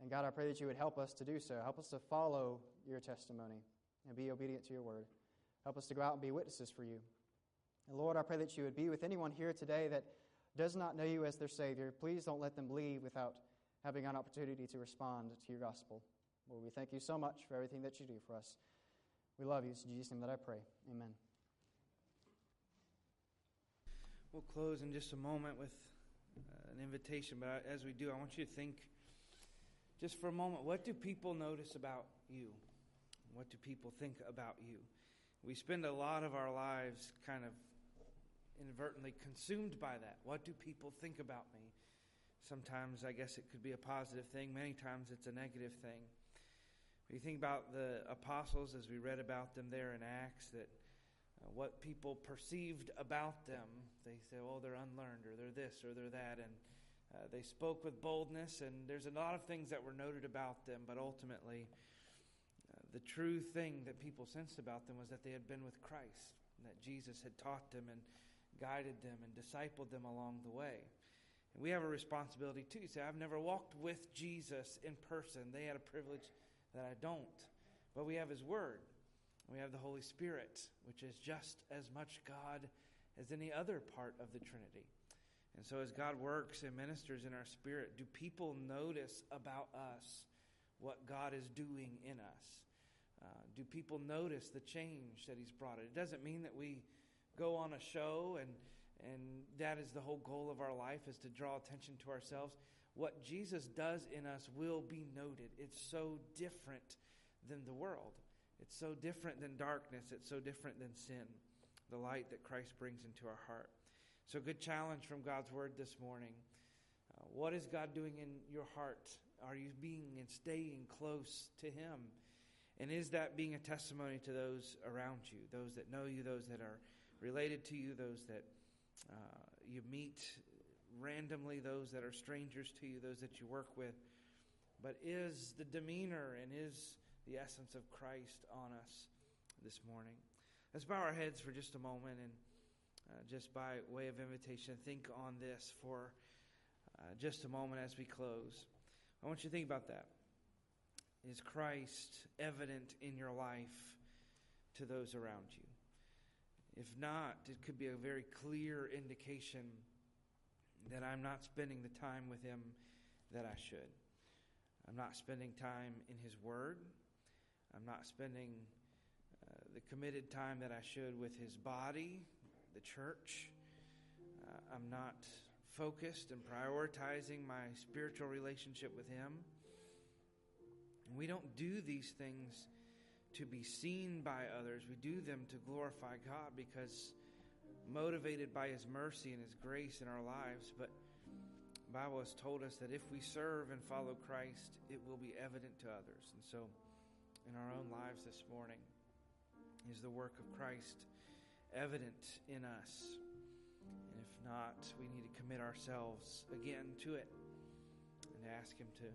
And God, I pray that you would help us to do so. Help us to follow your testimony and be obedient to your word. Help us to go out and be witnesses for you. And Lord, I pray that you would be with anyone here today that does not know you as their Savior. Please don't let them leave without having an opportunity to respond to your gospel. Lord, we thank you so much for everything that you do for us. We love you. It's in Jesus' name that I pray. Amen. We'll close in just a moment with uh, an invitation, but as we do, I want you to think just for a moment what do people notice about you? What do people think about you? We spend a lot of our lives kind of inadvertently consumed by that. What do people think about me? Sometimes I guess it could be a positive thing, many times it's a negative thing. When you think about the apostles as we read about them there in Acts, that uh, what people perceived about them, they say, oh, they're unlearned, or they're this, or they're that, and uh, they spoke with boldness, and there's a lot of things that were noted about them, but ultimately, uh, the true thing that people sensed about them was that they had been with Christ, and that Jesus had taught them and guided them and discipled them along the way. And we have a responsibility too. Say, I've never walked with Jesus in person. They had a privilege that I don't. But we have His Word. We have the Holy Spirit, which is just as much God as any other part of the Trinity. And so, as God works and ministers in our spirit, do people notice about us what God is doing in us? Uh, do people notice the change that He's brought? It doesn't mean that we go on a show and and that is the whole goal of our life is to draw attention to ourselves. What jesus does in us will be noted. It's so different than the world. It's so different than darkness. It's so different than sin the light that christ brings into our heart. So good challenge from god's word this morning. Uh, what is god doing in your heart? Are you being and staying close to him? And is that being a testimony to those around you those that know you those that are related to you those that uh, you meet randomly, those that are strangers to you, those that you work with. But is the demeanor and is the essence of Christ on us this morning? Let's bow our heads for just a moment and uh, just by way of invitation, think on this for uh, just a moment as we close. I want you to think about that. Is Christ evident in your life to those around you? If not, it could be a very clear indication that I'm not spending the time with Him that I should. I'm not spending time in His Word. I'm not spending uh, the committed time that I should with His body, the church. Uh, I'm not focused and prioritizing my spiritual relationship with Him. We don't do these things to be seen by others. We do them to glorify God because motivated by his mercy and his grace in our lives, but the Bible has told us that if we serve and follow Christ, it will be evident to others. And so in our own lives this morning is the work of Christ evident in us. And if not, we need to commit ourselves again to it and ask him to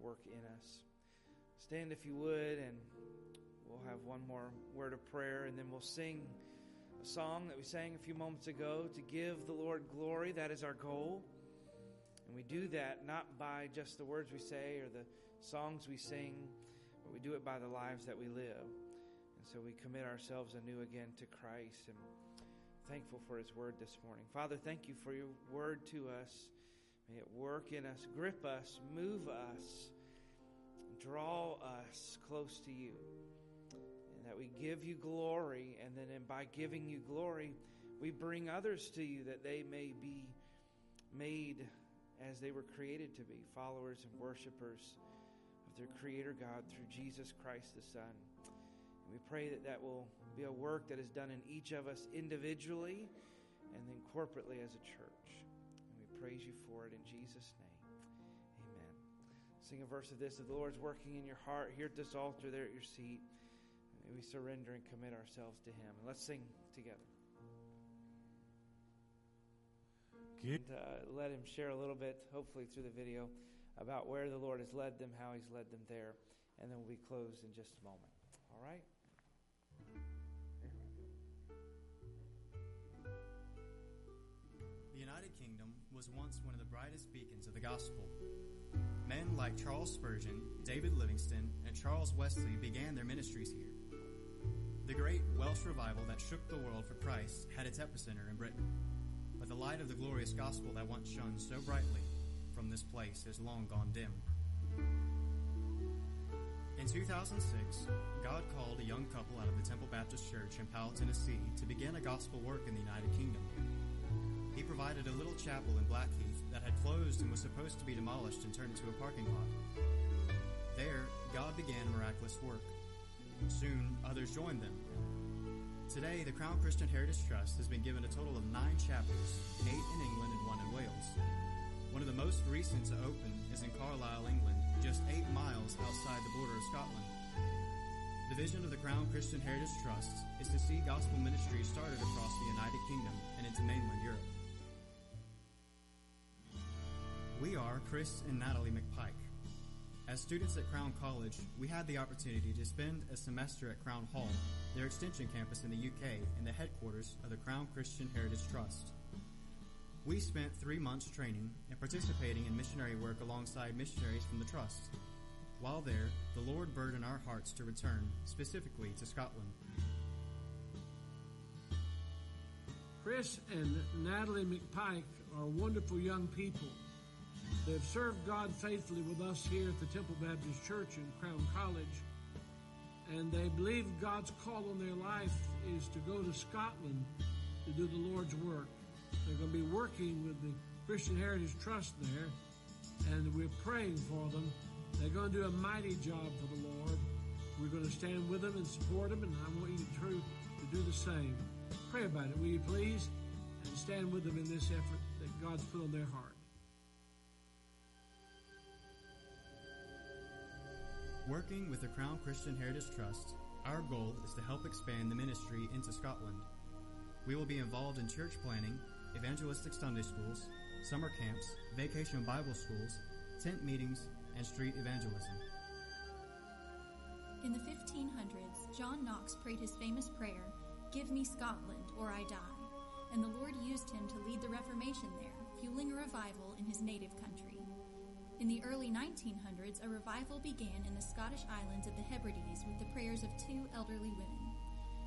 work in us. Stand if you would and we'll have one more word of prayer and then we'll sing a song that we sang a few moments ago to give the Lord glory. That is our goal. And we do that not by just the words we say or the songs we sing, but we do it by the lives that we live. And so we commit ourselves anew again to Christ and thankful for his word this morning. Father, thank you for your word to us. May it work in us, grip us, move us, draw us close to you that we give you glory, and then and by giving you glory, we bring others to you that they may be made as they were created to be followers and worshipers of their Creator God through Jesus Christ the Son. And we pray that that will be a work that is done in each of us individually and then corporately as a church. And we praise you for it in Jesus' name. Amen. Sing a verse of this. If the Lord's working in your heart, here at this altar, there at your seat, May we surrender and commit ourselves to Him. And let's sing together. And, uh, let Him share a little bit, hopefully through the video, about where the Lord has led them, how He's led them there. And then we'll be closed in just a moment. All right? The United Kingdom was once one of the brightest beacons of the gospel. Men like Charles Spurgeon, David Livingstone, and Charles Wesley began their ministries here. The great Welsh revival that shook the world for Christ had its epicenter in Britain. But the light of the glorious gospel that once shone so brightly from this place has long gone dim. In 2006, God called a young couple out of the Temple Baptist Church in Powell, Tennessee to begin a gospel work in the United Kingdom. He provided a little chapel in Blackheath that had closed and was supposed to be demolished and turned into a parking lot. There, God began miraculous work. Soon, others joined them. Today, the Crown Christian Heritage Trust has been given a total of nine chapels, eight in England and one in Wales. One of the most recent to open is in Carlisle, England, just eight miles outside the border of Scotland. The vision of the Crown Christian Heritage Trust is to see gospel ministry started across the United Kingdom and into mainland Europe. We are Chris and Natalie McPike. As students at Crown College, we had the opportunity to spend a semester at Crown Hall, their extension campus in the UK and the headquarters of the Crown Christian Heritage Trust. We spent three months training and participating in missionary work alongside missionaries from the Trust. While there, the Lord burdened our hearts to return, specifically to Scotland. Chris and Natalie McPike are wonderful young people They've served God faithfully with us here at the Temple Baptist Church in Crown College, and they believe God's call on their life is to go to Scotland to do the Lord's work. They're going to be working with the Christian Heritage Trust there, and we're praying for them. They're going to do a mighty job for the Lord. We're going to stand with them and support them, and I want you to, to do the same. Pray about it, will you please? And stand with them in this effort that God's put on their heart. Working with the Crown Christian Heritage Trust, our goal is to help expand the ministry into Scotland. We will be involved in church planning, evangelistic Sunday schools, summer camps, vacation Bible schools, tent meetings, and street evangelism. In the 1500s, John Knox prayed his famous prayer, Give me Scotland or I die. And the Lord used him to lead the Reformation there, fueling a revival in his native country. In the early 1900s, a revival began in the Scottish islands of the Hebrides with the prayers of two elderly women.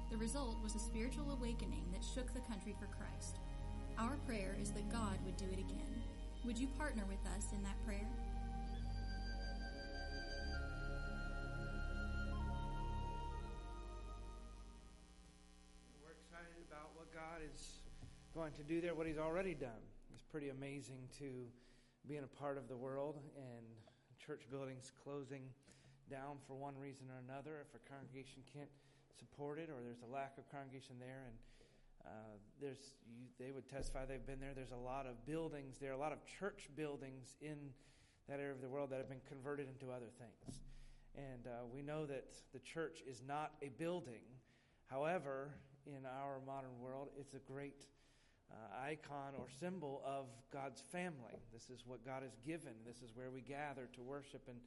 The result was a spiritual awakening that shook the country for Christ. Our prayer is that God would do it again. Would you partner with us in that prayer? We're excited about what God is going to do there, what He's already done. It's pretty amazing to being a part of the world and church buildings closing down for one reason or another, if a congregation can't support it or there's a lack of congregation there, and uh, there's you, they would testify they've been there. There's a lot of buildings there, are a lot of church buildings in that area of the world that have been converted into other things. And uh, we know that the church is not a building. However, in our modern world, it's a great uh, icon or symbol of God's family. This is what God has given. This is where we gather to worship and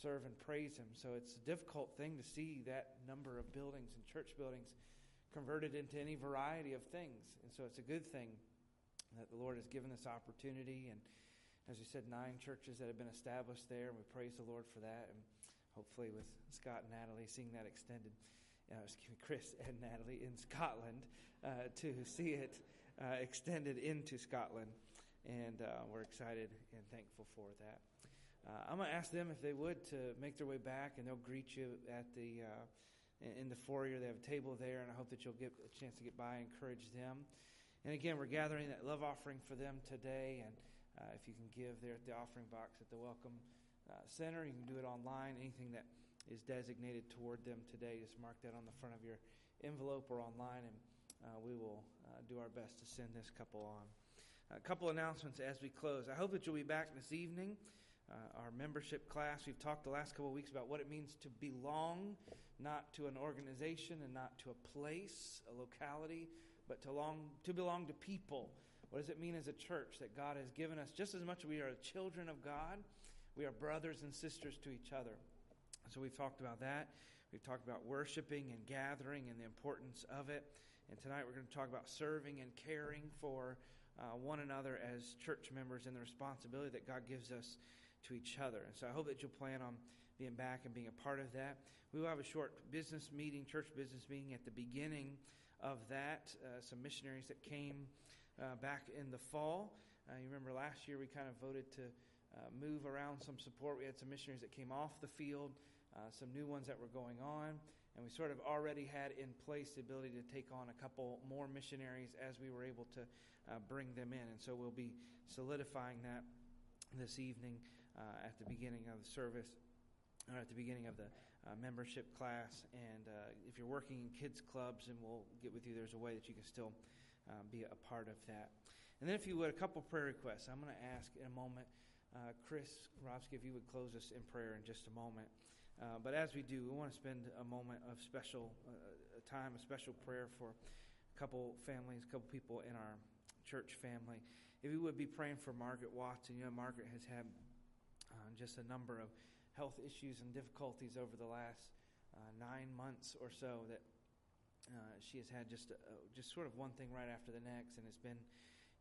serve and praise Him. So it's a difficult thing to see that number of buildings and church buildings converted into any variety of things. And so it's a good thing that the Lord has given this opportunity. And as we said, nine churches that have been established there. And we praise the Lord for that. And hopefully, with Scott and Natalie seeing that extended, uh, excuse me, Chris and Natalie in Scotland uh, to see it uh, extended into Scotland. And uh, we're excited and thankful for that. Uh, I'm going to ask them if they would to make their way back, and they'll greet you at the uh, in the foyer. They have a table there, and I hope that you'll get a chance to get by, and encourage them. And again, we're gathering that love offering for them today, and uh, if you can give there at the offering box at the Welcome uh, Center, you can do it online. Anything that is designated toward them today, just mark that on the front of your envelope or online, and uh, we will uh, do our best to send this couple on. A couple announcements as we close. I hope that you'll be back this evening. Uh, our membership class, we've talked the last couple of weeks about what it means to belong, not to an organization and not to a place, a locality, but to, long, to belong to people. What does it mean as a church that God has given us just as much as we are children of God? We are brothers and sisters to each other. So we've talked about that. We've talked about worshiping and gathering and the importance of it. And tonight we're going to talk about serving and caring for uh, one another as church members and the responsibility that God gives us to each other. And so I hope that you'll plan on being back and being a part of that. We will have a short business meeting, church business meeting at the beginning of that. Uh, some missionaries that came uh, back in the fall. Uh, you remember last year we kind of voted to uh, move around some support. We had some missionaries that came off the field, uh, some new ones that were going on and we sort of already had in place the ability to take on a couple more missionaries as we were able to uh, bring them in. And so we'll be solidifying that this evening uh, at the beginning of the service, or at the beginning of the uh, membership class. And uh, if you're working in kids' clubs, and we'll get with you, there's a way that you can still uh, be a part of that. And then, if you would, a couple prayer requests. I'm going to ask in a moment. Uh, Chris Rovsky, if you would close us in prayer in just a moment. Uh, but as we do, we want to spend a moment of special uh, time, a special prayer for a couple families, a couple people in our church family. If you would be praying for Margaret Watson, you know, Margaret has had uh, just a number of health issues and difficulties over the last uh, nine months or so that uh, she has had just just sort of one thing right after the next, and has been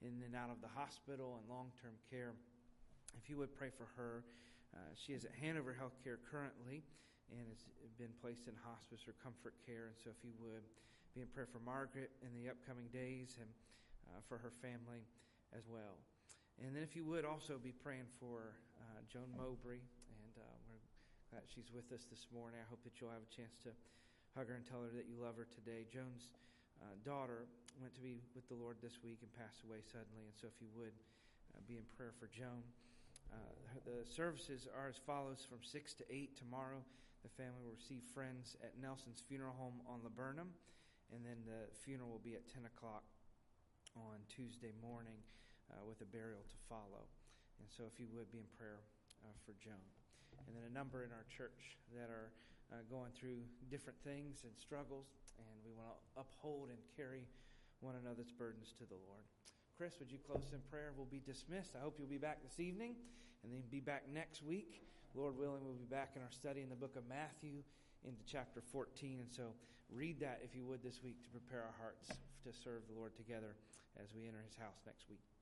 in and out of the hospital and long term care. If you would pray for her. Uh, she is at Hanover Healthcare currently and has been placed in hospice or comfort care. And so, if you would be in prayer for Margaret in the upcoming days and uh, for her family as well. And then, if you would also be praying for uh, Joan Mowbray, and uh, we're glad she's with us this morning. I hope that you'll have a chance to hug her and tell her that you love her today. Joan's uh, daughter went to be with the Lord this week and passed away suddenly. And so, if you would be in prayer for Joan. Uh, the services are as follows from 6 to 8 tomorrow. The family will receive friends at Nelson's Funeral Home on Laburnum, and then the funeral will be at 10 o'clock on Tuesday morning uh, with a burial to follow. And so, if you would be in prayer uh, for Joan. And then a number in our church that are uh, going through different things and struggles, and we want to uphold and carry one another's burdens to the Lord. Chris, would you close in prayer? We'll be dismissed. I hope you'll be back this evening and then be back next week. Lord willing, we'll be back in our study in the book of Matthew into chapter 14. And so read that, if you would, this week to prepare our hearts to serve the Lord together as we enter his house next week.